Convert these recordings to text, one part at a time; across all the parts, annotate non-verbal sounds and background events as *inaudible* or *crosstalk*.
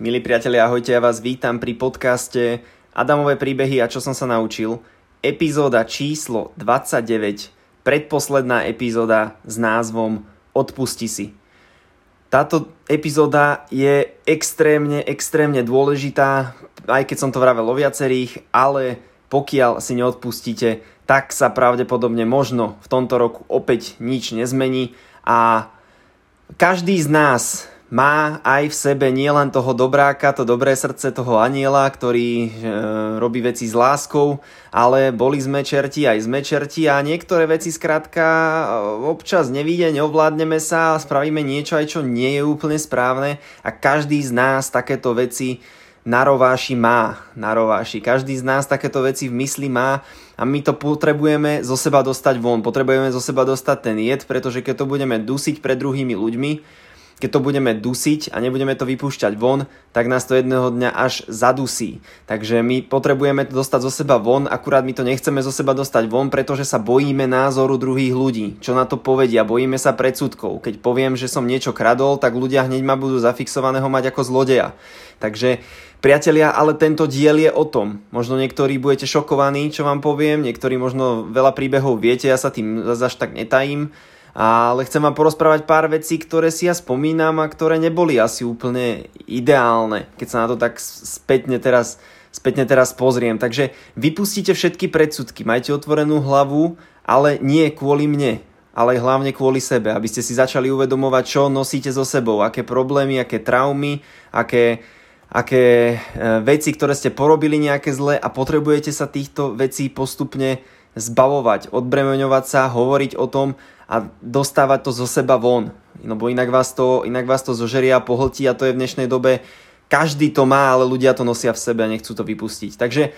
Milí priatelia, ahojte, ja vás vítam pri podcaste Adamové príbehy a čo som sa naučil. Epizóda číslo 29, predposledná epizóda s názvom Odpusti si. Táto epizóda je extrémne, extrémne dôležitá, aj keď som to vravel o viacerých, ale pokiaľ si neodpustíte, tak sa pravdepodobne možno v tomto roku opäť nič nezmení a každý z nás má aj v sebe nielen toho dobráka, to dobré srdce toho aniela, ktorý e, robí veci s láskou, ale boli sme čerti, aj sme čerti a niektoré veci skrátka e, občas nevíde, neovládneme sa a spravíme niečo aj čo nie je úplne správne a každý z nás takéto veci na rováši má, na. Každý z nás takéto veci v mysli má a my to potrebujeme zo seba dostať von. Potrebujeme zo seba dostať ten jed, pretože keď to budeme dusiť pred druhými ľuďmi, keď to budeme dusiť a nebudeme to vypúšťať von, tak nás to jedného dňa až zadusí. Takže my potrebujeme to dostať zo seba von, akurát my to nechceme zo seba dostať von, pretože sa bojíme názoru druhých ľudí. Čo na to povedia? Bojíme sa predsudkov. Keď poviem, že som niečo kradol, tak ľudia hneď ma budú zafixovaného mať ako zlodeja. Takže Priatelia, ale tento diel je o tom. Možno niektorí budete šokovaní, čo vám poviem, niektorí možno veľa príbehov viete, ja sa tým zase tak netajím, ale chcem vám porozprávať pár vecí, ktoré si ja spomínam a ktoré neboli asi úplne ideálne, keď sa na to tak spätne teraz, spätne teraz pozriem. Takže vypustite všetky predsudky, majte otvorenú hlavu, ale nie kvôli mne, ale hlavne kvôli sebe, aby ste si začali uvedomovať, čo nosíte so sebou, aké problémy, aké traumy, aké, aké e, veci, ktoré ste porobili nejaké zle a potrebujete sa týchto vecí postupne zbavovať, odbremeňovať sa, hovoriť o tom a dostávať to zo seba von. Lebo inak vás to, inak vás to zožeria a pohltí a to je v dnešnej dobe každý to má, ale ľudia to nosia v sebe a nechcú to vypustiť. Takže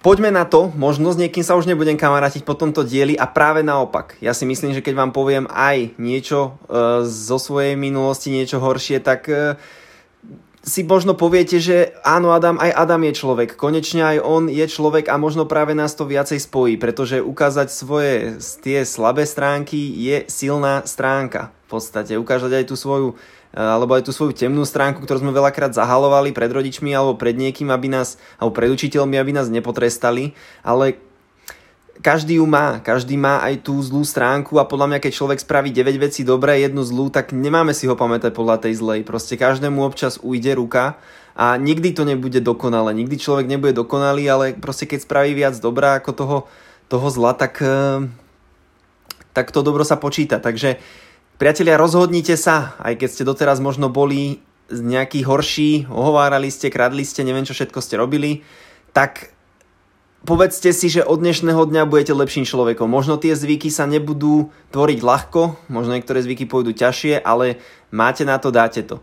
poďme na to, možno s niekým sa už nebudem kamarátiť po tomto dieli a práve naopak. Ja si myslím, že keď vám poviem aj niečo e, zo svojej minulosti, niečo horšie, tak e, si možno poviete, že áno Adam, aj Adam je človek. Konečne aj on je človek a možno práve nás to viacej spojí, pretože ukázať svoje tie slabé stránky je silná stránka. V podstate ukázať aj tú svoju eh, alebo aj tú svoju temnú stránku, ktorú sme veľakrát zahalovali pred rodičmi alebo pred niekým, aby nás, alebo pred učiteľmi, aby nás nepotrestali, ale každý ju má, každý má aj tú zlú stránku a podľa mňa, keď človek spraví 9 vecí dobré, jednu zlú, tak nemáme si ho pamätať podľa tej zlej. Proste každému občas ujde ruka a nikdy to nebude dokonalé. Nikdy človek nebude dokonalý, ale proste keď spraví viac dobrá ako toho, toho zla, tak, eh, tak to dobro sa počíta. Takže priatelia, rozhodnite sa, aj keď ste doteraz možno boli nejaký horší, ohovárali ste, kradli ste, neviem čo všetko ste robili, tak povedzte si, že od dnešného dňa budete lepším človekom. Možno tie zvyky sa nebudú tvoriť ľahko, možno niektoré zvyky pôjdu ťažšie, ale máte na to, dáte to.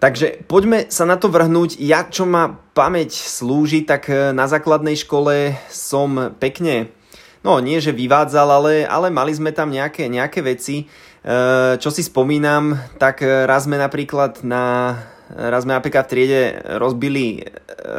Takže poďme sa na to vrhnúť. Ja, čo ma pamäť slúži, tak e, na základnej škole som pekne, no nie že vyvádzal, ale, ale mali sme tam nejaké, nejaké veci. E, čo si spomínam, tak e, raz sme napríklad na Raz sme napríklad v triede rozbili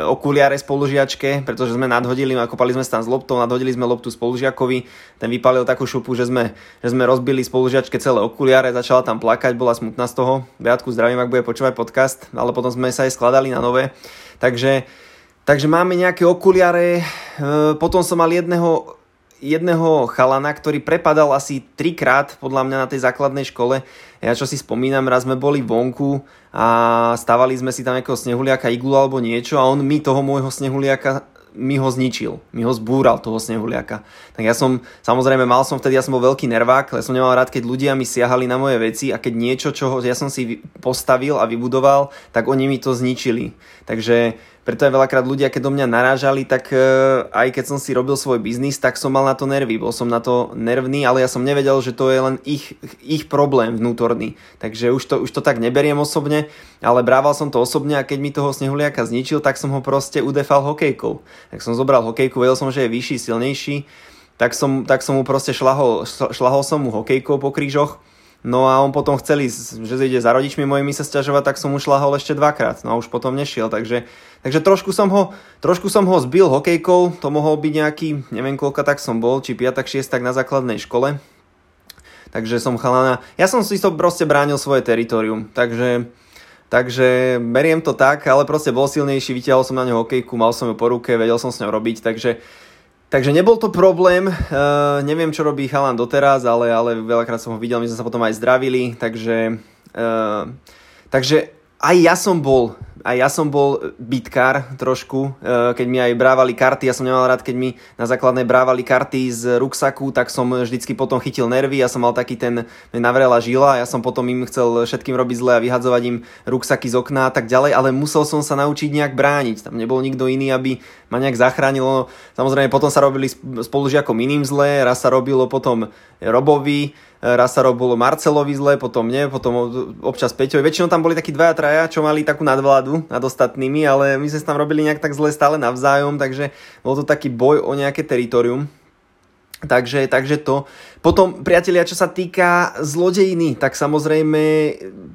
okuliare spolužiačke, pretože sme nadhodili, kopali sme tam s loptou, nadhodili sme loptu spolužiakovi, ten vypalil takú šupu, že sme, že sme rozbili spolužiačke celé okuliare, začala tam plakať, bola smutná z toho. Beatku zdravím, ak bude počúvať podcast, ale potom sme sa aj skladali na nové. Takže, takže máme nejaké okuliare, e, potom som mal jedného jedného chalana, ktorý prepadal asi trikrát podľa mňa na tej základnej škole. Ja čo si spomínam, raz sme boli vonku a stávali sme si tam nejakého snehuliaka, iglu alebo niečo a on mi toho môjho snehuliaka mi ho zničil, mi ho zbúral toho snehuliaka. Tak ja som, samozrejme mal som vtedy, ja som bol veľký nervák, ale som nemal rád, keď ľudia mi siahali na moje veci a keď niečo, čo ja som si postavil a vybudoval, tak oni mi to zničili. Takže preto aj veľakrát ľudia, keď do mňa narážali, tak e, aj keď som si robil svoj biznis, tak som mal na to nervy. Bol som na to nervný, ale ja som nevedel, že to je len ich, ich problém vnútorný. Takže už to, už to tak neberiem osobne, ale brával som to osobne a keď mi toho snehuliaka zničil, tak som ho proste udefal hokejkou. Tak som zobral hokejku, vedel som, že je vyšší, silnejší, tak som, tak som mu proste šlahol, šlahol som mu hokejkou po krížoch No a on potom chcel ísť, že ide za rodičmi mojimi sa stiažovať, tak som mu šlahol ešte dvakrát. No a už potom nešiel, takže, takže trošku, som ho, trošku som ho zbil hokejkou, to mohol byť nejaký, neviem koľka tak som bol, či 5 6 tak na základnej škole. Takže som chalana, ja som si to proste bránil svoje teritorium, takže Takže beriem to tak, ale proste bol silnejší, vytiahol som na ňo hokejku, mal som ju po ruke, vedel som s ňou robiť, takže, takže nebol to problém. Uh, neviem, čo robí chalan doteraz, ale, ale veľakrát som ho videl, my sme sa potom aj zdravili, takže, uh, takže aj ja som bol aj ja som bol bitkár trošku, e, keď mi aj brávali karty, ja som nemal rád, keď mi na základnej brávali karty z ruksaku, tak som vždycky potom chytil nervy, ja som mal taký ten navrela žila, ja som potom im chcel všetkým robiť zle a vyhadzovať im ruksaky z okna a tak ďalej, ale musel som sa naučiť nejak brániť, tam nebol nikto iný, aby ma nejak zachránil. Samozrejme potom sa robili spolužiakom iným zle, raz sa robilo potom Robovi, raz sa robilo Marcelovi zle, potom mne, potom občas Peťovi. Väčšinou tam boli takí dvaja, traja, čo mali takú nadvládu nad ostatnými, ale my sme tam robili nejak tak zle stále navzájom, takže bol to taký boj o nejaké teritorium. Takže, takže to. Potom, priatelia, čo sa týka zlodejiny, tak samozrejme,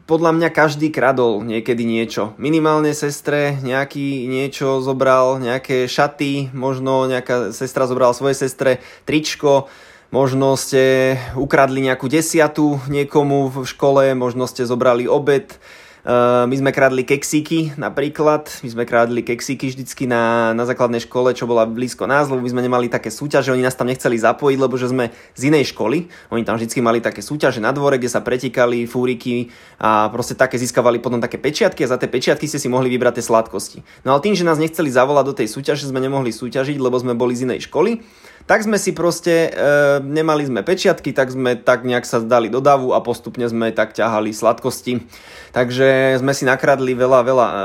podľa mňa každý kradol niekedy niečo. Minimálne sestre nejaký niečo zobral, nejaké šaty, možno nejaká sestra zobrala svoje sestre tričko, možno ste ukradli nejakú desiatu niekomu v škole, možno ste zobrali obed, Uh, my sme kradli keksíky napríklad, my sme kradli keksíky vždycky na, na základnej škole, čo bola blízko nás, lebo my sme nemali také súťaže, oni nás tam nechceli zapojiť, lebo že sme z inej školy, oni tam vždycky mali také súťaže na dvore, kde sa pretikali fúriky a proste také získavali potom také pečiatky a za tie pečiatky ste si mohli vybrať tie sladkosti. No ale tým, že nás nechceli zavolať do tej súťaže, sme nemohli súťažiť, lebo sme boli z inej školy, tak sme si proste, e, nemali sme pečiatky, tak sme tak nejak sa dali do davu a postupne sme tak ťahali sladkosti. Takže sme si nakradli veľa, veľa e,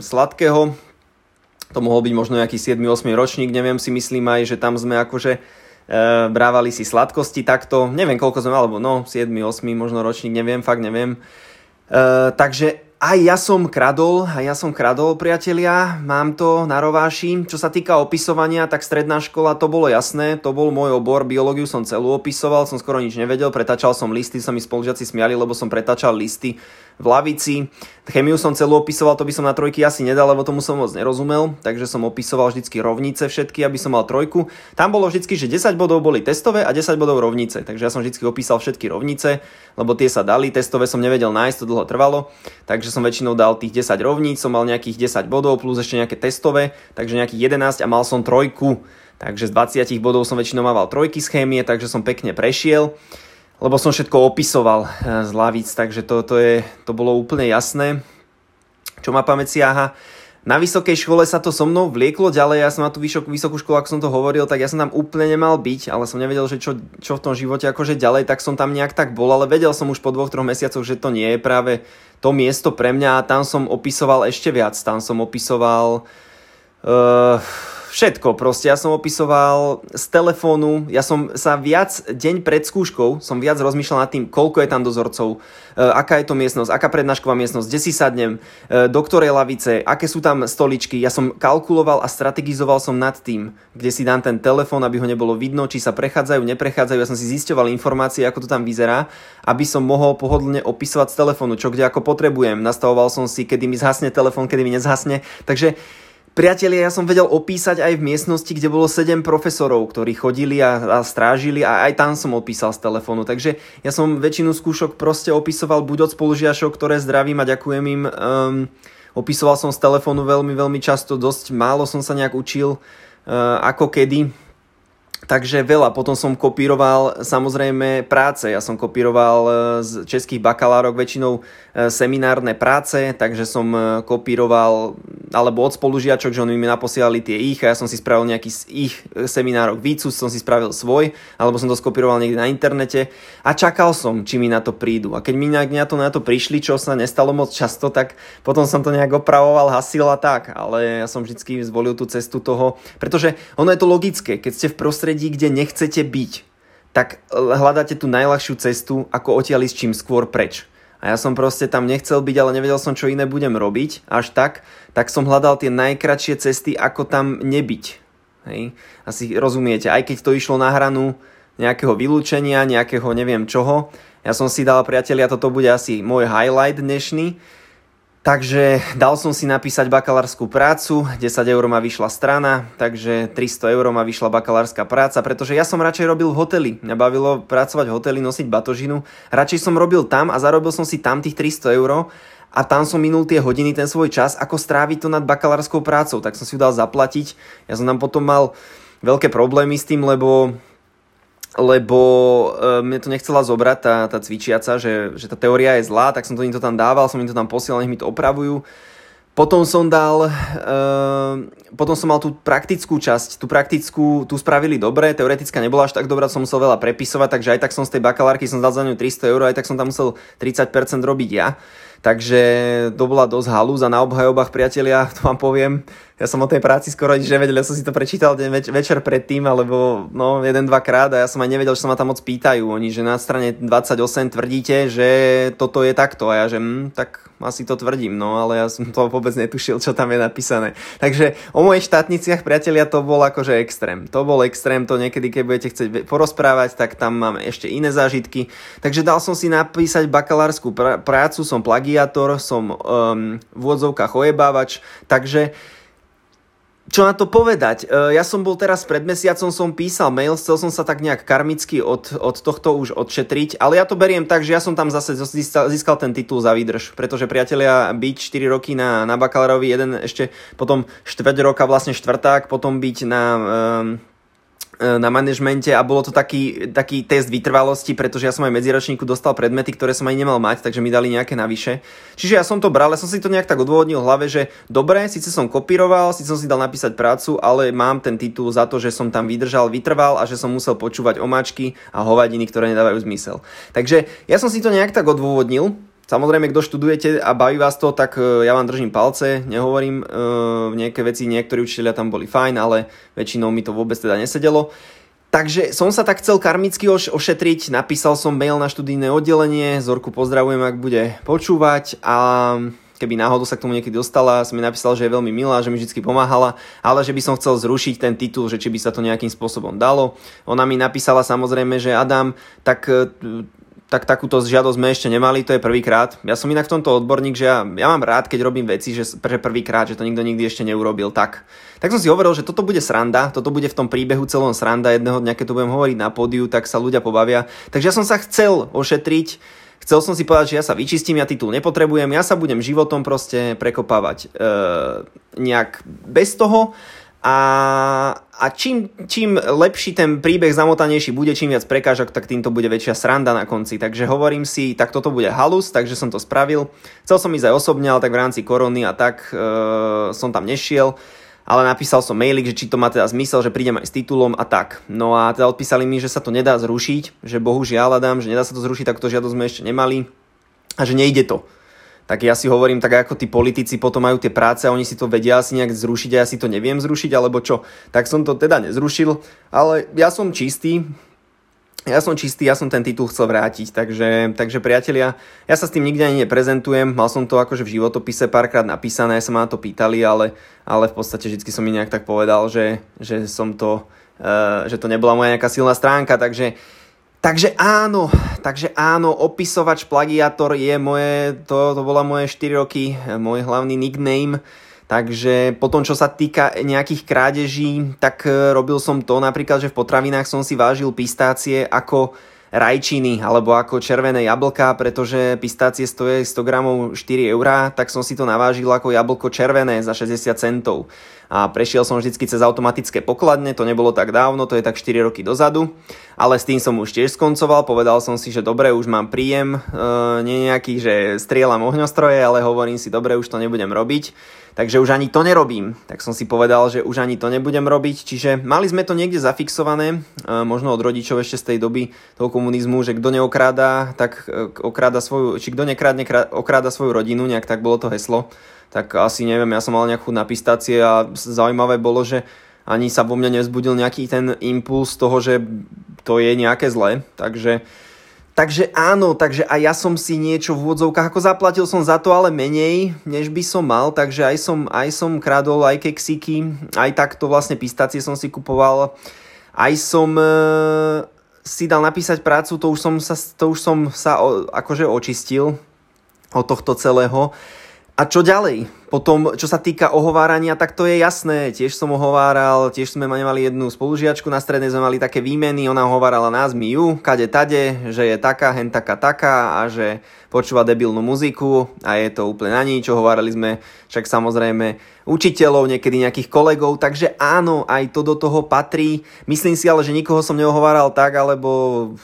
sladkého. To mohol byť možno nejaký 7-8 ročník, neviem si myslím aj, že tam sme akože e, brávali si sladkosti takto. Neviem koľko sme, alebo no 7-8 možno ročník, neviem, fakt neviem. E, takže aj ja som kradol, aj ja som kradol, priatelia, mám to na rováši. Čo sa týka opisovania, tak stredná škola, to bolo jasné, to bol môj obor, biológiu som celú opisoval, som skoro nič nevedel, pretačal som listy, sa mi spolužiaci smiali, lebo som pretačal listy v lavici. Chemiu som celú opisoval, to by som na trojky asi nedal, lebo tomu som moc nerozumel, takže som opisoval vždycky rovnice všetky, aby som mal trojku. Tam bolo vždycky, že 10 bodov boli testové a 10 bodov rovnice, takže ja som vždycky opísal všetky rovnice, lebo tie sa dali, testové som nevedel nájsť, to dlho trvalo, takže som väčšinou dal tých 10 rovníc, som mal nejakých 10 bodov plus ešte nejaké testové, takže nejakých 11 a mal som trojku. Takže z 20 bodov som väčšinou mával trojky z chémie, takže som pekne prešiel lebo som všetko opisoval eh, z lavíc, takže to, to, je, to bolo úplne jasné. Čo ma pamäť siaha. Na vysokej škole sa to so mnou vlieklo ďalej, ja som na tú vysokú, vysokú školu, ako som to hovoril, tak ja som tam úplne nemal byť, ale som nevedel, že čo, čo v tom živote akože ďalej, tak som tam nejak tak bol, ale vedel som už po dvoch, troch mesiacoch, že to nie je práve to miesto pre mňa a tam som opisoval ešte viac, tam som opisoval uh, všetko proste. Ja som opisoval z telefónu, ja som sa viac, deň pred skúškou, som viac rozmýšľal nad tým, koľko je tam dozorcov, e, aká je to miestnosť, aká prednášková miestnosť, kde si sadnem, e, do ktorej lavice, aké sú tam stoličky. Ja som kalkuloval a strategizoval som nad tým, kde si dám ten telefón, aby ho nebolo vidno, či sa prechádzajú, neprechádzajú. Ja som si zisťoval informácie, ako to tam vyzerá, aby som mohol pohodlne opisovať z telefónu, čo kde ako potrebujem. Nastavoval som si, kedy mi zhasne telefón, kedy mi nezhasne. Takže Priatelia, ja som vedel opísať aj v miestnosti, kde bolo 7 profesorov, ktorí chodili a, a strážili a aj tam som opísal z telefónu. Takže ja som väčšinu skúšok proste opisoval buď od spolužiačov, ktoré zdravím a ďakujem im. Um, opisoval som z telefónu veľmi, veľmi často, dosť málo som sa nejak učil, uh, ako kedy Takže veľa. Potom som kopíroval samozrejme práce. Ja som kopíroval e, z českých bakalárok väčšinou seminárne práce, takže som e, kopíroval alebo od spolužiačok, že oni mi naposielali tie ich a ja som si spravil nejaký z ich seminárok výcus, som si spravil svoj, alebo som to skopíroval niekde na internete a čakal som, či mi na to prídu. A keď mi nejak na to, na to prišli, čo sa nestalo moc často, tak potom som to nejak opravoval, hasil a tak. Ale ja som vždy zvolil tú cestu toho, pretože ono je to logické, keď ste v prostredí, kde nechcete byť, tak hľadáte tú najľahšiu cestu, ako odtiaľ ísť čím skôr preč. A ja som proste tam nechcel byť, ale nevedel som, čo iné budem robiť až tak, tak som hľadal tie najkračšie cesty, ako tam nebyť. Hej? Asi rozumiete, aj keď to išlo na hranu nejakého vylúčenia, nejakého neviem čoho, ja som si dal, priatelia, toto bude asi môj highlight dnešný, Takže dal som si napísať bakalárskú prácu, 10 eur ma vyšla strana, takže 300 eur ma vyšla bakalárska práca, pretože ja som radšej robil v hoteli. Mňa bavilo pracovať v hoteli, nosiť batožinu. Radšej som robil tam a zarobil som si tam tých 300 eur, a tam som minul tie hodiny, ten svoj čas, ako stráviť to nad bakalárskou prácou, tak som si ju dal zaplatiť. Ja som tam potom mal veľké problémy s tým, lebo lebo e, mne to nechcela zobrať tá, tá cvičiaca, že, že tá teória je zlá, tak som to im to tam dával, som im to tam posielal, nech mi to opravujú. Potom som dal, uh, potom som mal tú praktickú časť, tú praktickú, tu spravili dobre, teoretická nebola až tak dobrá, som musel veľa prepisovať, takže aj tak som z tej bakalárky som dal za ňu 300 eur, aj tak som tam musel 30% robiť ja. Takže to bola dosť halúza na obhajobách, priatelia, *laughs* to vám poviem. Ja som o tej práci skoro nič nevedel, ja som si to prečítal deň več- večer predtým, alebo no, jeden, dva krát a ja som aj nevedel, že sa ma tam moc pýtajú. Oni, že na strane 28 tvrdíte, že toto je takto a ja, že hm, tak asi to tvrdím, no ale ja som to vôbec netušil, čo tam je napísané. Takže o mojich štátniciach, priatelia, to bol akože extrém. To bol extrém, to niekedy, keď budete chcieť porozprávať, tak tam mám ešte iné zážitky. Takže dal som si napísať bakalárskú pr- prácu, som plagiátor, som um, v úvodzovkách ojebávač, takže čo na to povedať? E, ja som bol teraz pred mesiacom, som písal mail, chcel som sa tak nejak karmicky od, od tohto už odšetriť, ale ja to beriem tak, že ja som tam zase získal, získal ten titul za výdrž, pretože priatelia byť 4 roky na, na bakalárovi, jeden ešte potom 4 roka vlastne štvrták, potom byť na um, na manažmente a bolo to taký, taký test vytrvalosti, pretože ja som aj medziročníku dostal predmety, ktoré som aj nemal mať, takže mi dali nejaké navyše. Čiže ja som to bral, ja som si to nejak tak odôvodnil v hlave, že dobre, síce som kopíroval, síce som si dal napísať prácu, ale mám ten titul za to, že som tam vydržal, vytrval a že som musel počúvať omáčky a hovadiny, ktoré nedávajú zmysel. Takže ja som si to nejak tak odôvodnil, Samozrejme, kto študujete a baví vás to, tak e, ja vám držím palce, nehovorím, uh, nejaké veci, niektorí učiteľia tam boli fajn, ale väčšinou mi to vôbec teda nesedelo. Takže som sa tak chcel karmicky oš- ošetriť, napísal som mail na študijné oddelenie, Zorku pozdravujem, ak bude počúvať a keby náhodou sa k tomu niekedy dostala, som mi napísal, že je veľmi milá, že mi vždy pomáhala, ale že by som chcel zrušiť ten titul, že či by sa to nejakým spôsobom dalo. Ona mi napísala samozrejme, že Adam, tak tak takúto žiadosť sme ešte nemali, to je prvýkrát. Ja som inak v tomto odborník, že ja, ja mám rád, keď robím veci, že pre prvýkrát, že to nikto nikdy ešte neurobil tak. Tak som si hovoril, že toto bude sranda, toto bude v tom príbehu celom sranda, jedného dňa, keď to budem hovoriť na pódiu, tak sa ľudia pobavia. Takže ja som sa chcel ošetriť, chcel som si povedať, že ja sa vyčistím, ja titul nepotrebujem, ja sa budem životom proste prekopávať e, nejak bez toho a, a čím, čím lepší ten príbeh zamotanejší bude, čím viac prekážok, tak týmto bude väčšia sranda na konci. Takže hovorím si, tak toto bude halus, takže som to spravil. Chcel som ísť aj osobne, ale tak v rámci korony a tak e, som tam nešiel. Ale napísal som mailik, že či to má teda zmysel, že prídem aj s titulom a tak. No a teda odpísali mi, že sa to nedá zrušiť, že bohužiaľ Adam, že nedá sa to zrušiť, tak to žiadosť sme ešte nemali a že nejde to tak ja si hovorím, tak ako tí politici potom majú tie práce a oni si to vedia asi nejak zrušiť a ja si to neviem zrušiť, alebo čo. Tak som to teda nezrušil, ale ja som čistý, ja som čistý, ja som ten titul chcel vrátiť, takže, takže priatelia, ja sa s tým nikde ani neprezentujem, mal som to akože v životopise párkrát napísané, sa ma na to pýtali, ale, ale v podstate vždy som mi nejak tak povedal, že, že som to, uh, že to nebola moja nejaká silná stránka, takže Takže áno, takže áno, opisovač plagiátor je moje, to, to bola moje 4 roky, môj hlavný nickname. Takže potom, čo sa týka nejakých krádeží, tak e, robil som to napríklad, že v potravinách som si vážil pistácie ako rajčiny alebo ako červené jablka, pretože pistácie stojí 100 gramov 4 eurá, tak som si to navážil ako jablko červené za 60 centov. A prešiel som vždycky cez automatické pokladne, to nebolo tak dávno, to je tak 4 roky dozadu, ale s tým som už tiež skoncoval, povedal som si, že dobre, už mám príjem, e, nie nejaký, že strieľam ohňostroje, ale hovorím si, dobre, už to nebudem robiť takže už ani to nerobím. Tak som si povedal, že už ani to nebudem robiť, čiže mali sme to niekde zafixované, e, možno od rodičov ešte z tej doby toho komunizmu, že kto neokráda, tak e, okráda svoju, či kto nekrádne, okráda svoju rodinu, nejak tak bolo to heslo. Tak asi neviem, ja som mal nejakú na pistácie a zaujímavé bolo, že ani sa vo mne nezbudil nejaký ten impuls toho, že to je nejaké zlé, takže Takže áno, takže aj ja som si niečo v úvodzovkách, ako zaplatil som za to, ale menej, než by som mal, takže aj som, aj som kradol aj keksiky, aj takto vlastne pistácie som si kupoval, aj som e, si dal napísať prácu, to už som sa, to už som sa o, akože očistil od tohto celého. A čo ďalej? Potom, čo sa týka ohovárania, tak to je jasné. Tiež som ohováral, tiež sme mali jednu spolužiačku, na strednej sme mali také výmeny, ona ohovárala nás, my ju, kade tade, že je taká, hen taká, taká a že počúva debilnú muziku a je to úplne na nič. Ohovárali sme však samozrejme učiteľov, niekedy nejakých kolegov, takže áno, aj to do toho patrí. Myslím si ale, že nikoho som neohováral tak, alebo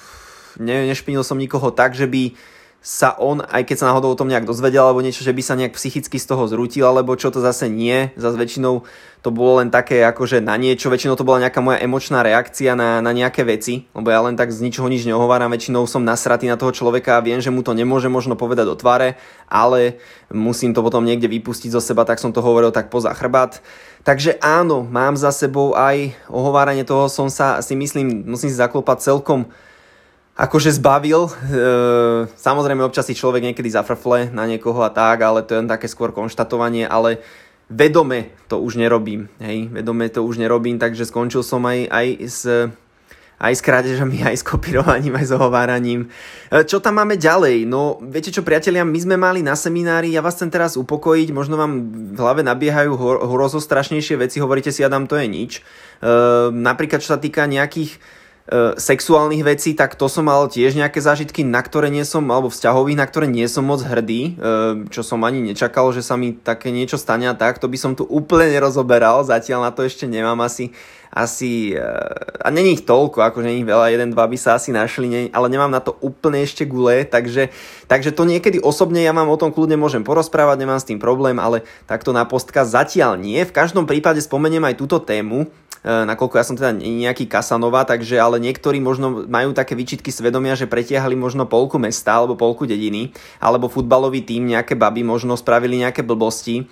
ne, nešpinil som nikoho tak, že by sa on, aj keď sa náhodou o tom nejak dozvedel alebo niečo, že by sa nejak psychicky z toho zrútil, alebo čo to zase nie. Zase väčšinou to bolo len také akože na niečo, väčšinou to bola nejaká moja emočná reakcia na, na nejaké veci, lebo ja len tak z ničoho nič neohováram, väčšinou som nasratý na toho človeka a viem, že mu to nemôže možno povedať do tváre, ale musím to potom niekde vypustiť zo seba, tak som to hovoril tak poza chrbát. Takže áno, mám za sebou aj ohováranie toho, som sa si myslím, musím si zaklopať celkom akože zbavil. E, samozrejme občas si človek niekedy zafrfle na niekoho a tak, ale to je len také skôr konštatovanie, ale vedome to už nerobím. Hej, vedome to už nerobím, takže skončil som aj, aj s aj s krádežami, aj s kopírovaním, aj s ohováraním. E, čo tam máme ďalej? No, viete čo, priatelia, my sme mali na seminári, ja vás chcem teraz upokojiť, možno vám v hlave nabiehajú hrozostrašnejšie veci, hovoríte si, Adam, to je nič. E, napríklad, čo sa týka nejakých sexuálnych vecí, tak to som mal tiež nejaké zážitky, na ktoré nie som, alebo vzťahových, na ktoré nie som moc hrdý, e, čo som ani nečakal, že sa mi také niečo stane a tak, to by som tu úplne nerozoberal, zatiaľ na to ešte nemám asi, asi e, a není ich toľko, akože není veľa, jeden, dva by sa asi našli, ale nemám na to úplne ešte gule, takže, takže to niekedy osobne ja vám o tom kľudne môžem porozprávať, nemám s tým problém, ale takto na postka zatiaľ nie. V každom prípade spomeniem aj túto tému, E, nakoľko ja som teda nejaký Kasanova, takže ale niektorí možno majú také výčitky svedomia, že pretiahli možno polku mesta alebo polku dediny, alebo futbalový tým, nejaké baby možno spravili nejaké blbosti.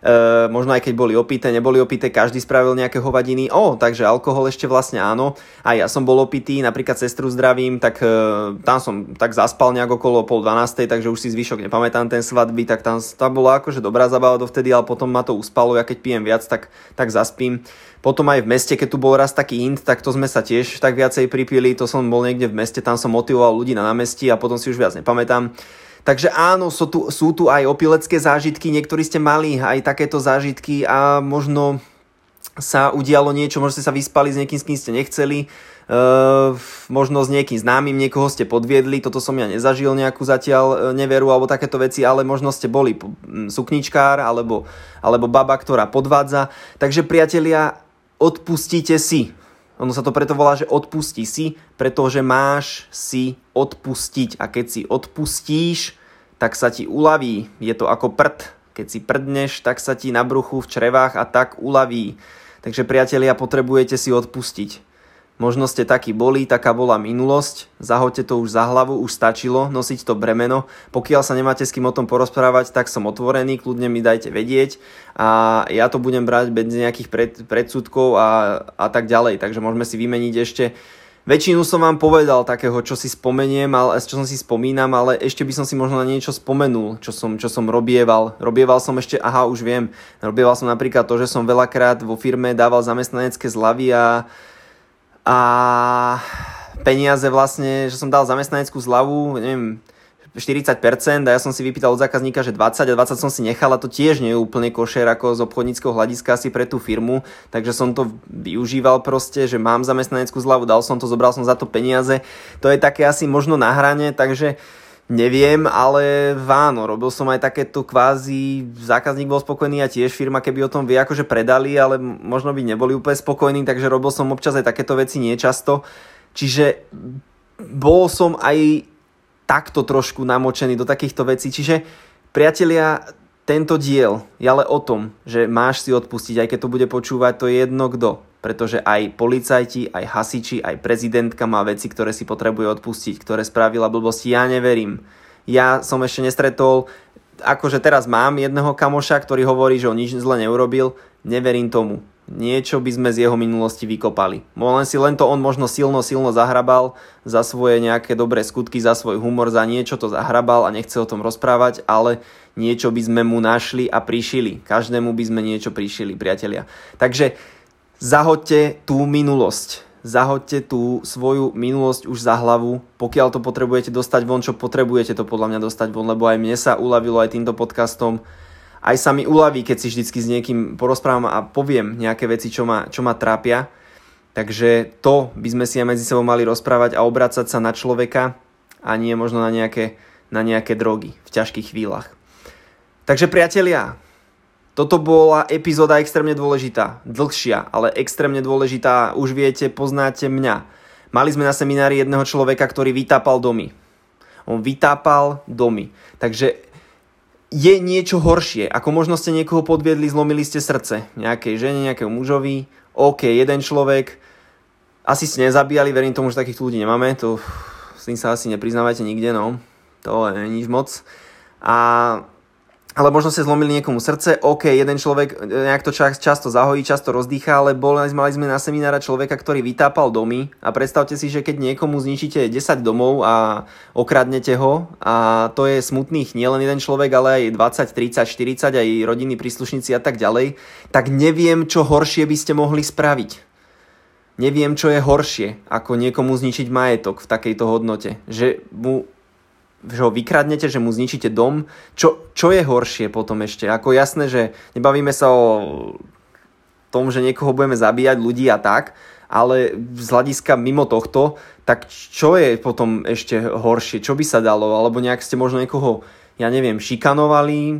E, možno aj keď boli opité, neboli opité, každý spravil nejaké hovadiny. O, takže alkohol ešte vlastne áno. A ja som bol opitý, napríklad sestru zdravím, tak e, tam som tak zaspal nejak okolo pol 12, takže už si zvyšok nepamätám ten svadby, tak tam, tam bola akože dobrá zabava dovtedy, ale potom ma to uspalo, ja keď pijem viac, tak, tak zaspím. Potom aj v meste, keď tu bol raz taký int, tak to sme sa tiež tak viacej pripili, to som bol niekde v meste, tam som motivoval ľudí na námestí a potom si už viac nepamätám. Takže áno, sú tu, sú tu aj opilecké zážitky, niektorí ste mali aj takéto zážitky a možno sa udialo niečo, možno ste sa vyspali s niekým, s kým ste nechceli, uh, možno s niekým známym, niekoho ste podviedli, toto som ja nezažil nejakú zatiaľ uh, neveru alebo takéto veci, ale možno ste boli sukničkár alebo, alebo baba, ktorá podvádza. Takže priatelia, odpustíte si. Ono sa to preto volá, že odpustí si, pretože máš si odpustiť. A keď si odpustíš, tak sa ti uľaví. Je to ako prd. Keď si prdneš, tak sa ti na bruchu v črevách a tak uľaví. Takže priatelia, potrebujete si odpustiť. Možno ste takí boli, taká bola minulosť, zahoďte to už za hlavu, už stačilo nosiť to bremeno. Pokiaľ sa nemáte s kým o tom porozprávať, tak som otvorený, kľudne mi dajte vedieť a ja to budem brať bez nejakých pred, predsudkov a, a tak ďalej. Takže môžeme si vymeniť ešte Väčšinu som vám povedal takého, čo si spomeniem, ale, čo som si spomínam, ale ešte by som si možno na niečo spomenul, čo som, čo som robieval. Robieval som ešte, aha, už viem, robieval som napríklad to, že som veľakrát vo firme dával zamestnanecké zľavy a a peniaze vlastne, že som dal zamestnaneckú zľavu, neviem, 40% a ja som si vypýtal od zákazníka, že 20 a 20 som si nechal a to tiež nie je úplne košer ako z obchodníckého hľadiska asi pre tú firmu, takže som to využíval proste, že mám zamestnaneckú zľavu, dal som to, zobral som za to peniaze, to je také asi možno na hrane, takže Neviem, ale áno, robil som aj takéto kvázi, zákazník bol spokojný a tiež firma, keby o tom vie, akože predali, ale možno by neboli úplne spokojní, takže robil som občas aj takéto veci niečasto. Čiže bol som aj takto trošku namočený do takýchto vecí. Čiže priatelia, tento diel je ale o tom, že máš si odpustiť, aj keď to bude počúvať to je jedno kto pretože aj policajti, aj hasiči, aj prezidentka má veci, ktoré si potrebuje odpustiť, ktoré spravila blbosti. Ja neverím. Ja som ešte nestretol, akože teraz mám jedného kamoša, ktorý hovorí, že on nič zle neurobil, neverím tomu. Niečo by sme z jeho minulosti vykopali. Len si len to on možno silno, silno zahrabal za svoje nejaké dobré skutky, za svoj humor, za niečo to zahrabal a nechce o tom rozprávať, ale niečo by sme mu našli a prišili. Každému by sme niečo prišili, priatelia. Takže zahoďte tú minulosť. Zahoďte tú svoju minulosť už za hlavu. Pokiaľ to potrebujete dostať von, čo potrebujete to podľa mňa dostať von, lebo aj mne sa uľavilo aj týmto podcastom. aj sa mi uľaví, keď si vždycky s niekým porozprávam a poviem nejaké veci, čo ma, čo ma trápia. Takže to by sme si aj medzi sebou mali rozprávať a obracať sa na človeka a nie možno na nejaké, na nejaké drogy v ťažkých chvíľach. Takže priatelia, toto bola epizóda extrémne dôležitá, dlhšia, ale extrémne dôležitá. Už viete, poznáte mňa. Mali sme na seminári jedného človeka, ktorý vytápal domy. On vytápal domy. Takže je niečo horšie, ako možno ste niekoho podviedli, zlomili ste srdce nejakej žene, nejakého mužovi, OK, jeden človek, asi ste nezabíjali, verím tomu, že takých ľudí nemáme, to s tým sa asi nepriznávate nikde, no, to je nič moc. A ale možno ste zlomili niekomu srdce, OK, jeden človek e, nejak to čas, často zahojí, často rozdýcha, ale bol, mali sme na seminára človeka, ktorý vytápal domy a predstavte si, že keď niekomu zničíte 10 domov a okradnete ho a to je smutných nielen jeden človek, ale aj 20, 30, 40 aj rodinní príslušníci a tak ďalej, tak neviem, čo horšie by ste mohli spraviť. Neviem, čo je horšie, ako niekomu zničiť majetok v takejto hodnote. Že mu že ho vykradnete, že mu zničíte dom. Čo, čo je horšie potom ešte? Ako jasné, že nebavíme sa o tom, že niekoho budeme zabíjať ľudí a tak, ale z hľadiska mimo tohto, tak čo je potom ešte horšie? Čo by sa dalo? Alebo nejak ste možno niekoho, ja neviem, šikanovali?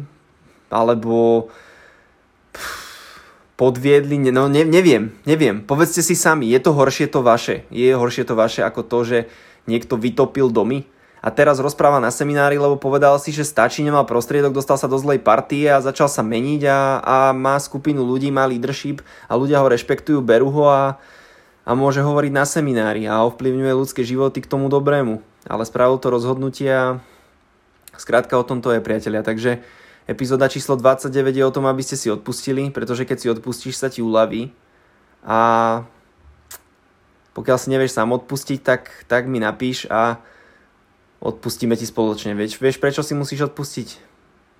Alebo podviedli? No ne, neviem, neviem. Povedzte si sami, je to horšie to vaše? Je horšie to vaše ako to, že niekto vytopil domy? A teraz rozpráva na seminári, lebo povedal si, že stačí, nemal prostriedok, dostal sa do zlej partie a začal sa meniť a, a má skupinu ľudí, má leadership a ľudia ho rešpektujú, berú ho a, a môže hovoriť na seminári a ovplyvňuje ľudské životy k tomu dobrému. Ale spravil to rozhodnutie a skrátka o tom to je, priatelia. Takže epizóda číslo 29 je o tom, aby ste si odpustili, pretože keď si odpustíš, sa ti uľaví. A pokiaľ si nevieš sám odpustiť, tak, tak mi napíš a odpustíme ti spoločne. Vieš, vieš, prečo si musíš odpustiť?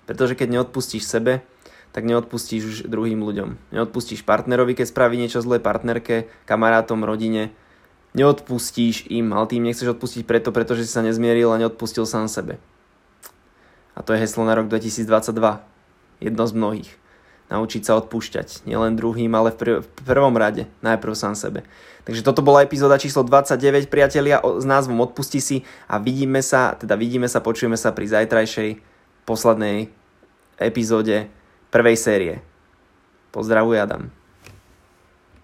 Pretože keď neodpustíš sebe, tak neodpustíš už druhým ľuďom. Neodpustíš partnerovi, keď spraví niečo zlé partnerke, kamarátom, rodine. Neodpustíš im, ale tým nechceš odpustiť preto, pretože si sa nezmieril a neodpustil sám sebe. A to je heslo na rok 2022. Jedno z mnohých naučiť sa odpúšťať. Nielen druhým, ale v, pr- v prvom rade. Najprv sám sebe. Takže toto bola epizóda číslo 29, priatelia, s názvom Odpusti si a vidíme sa, teda vidíme sa, počujeme sa pri zajtrajšej poslednej epizóde prvej série. Pozdravuj Adam.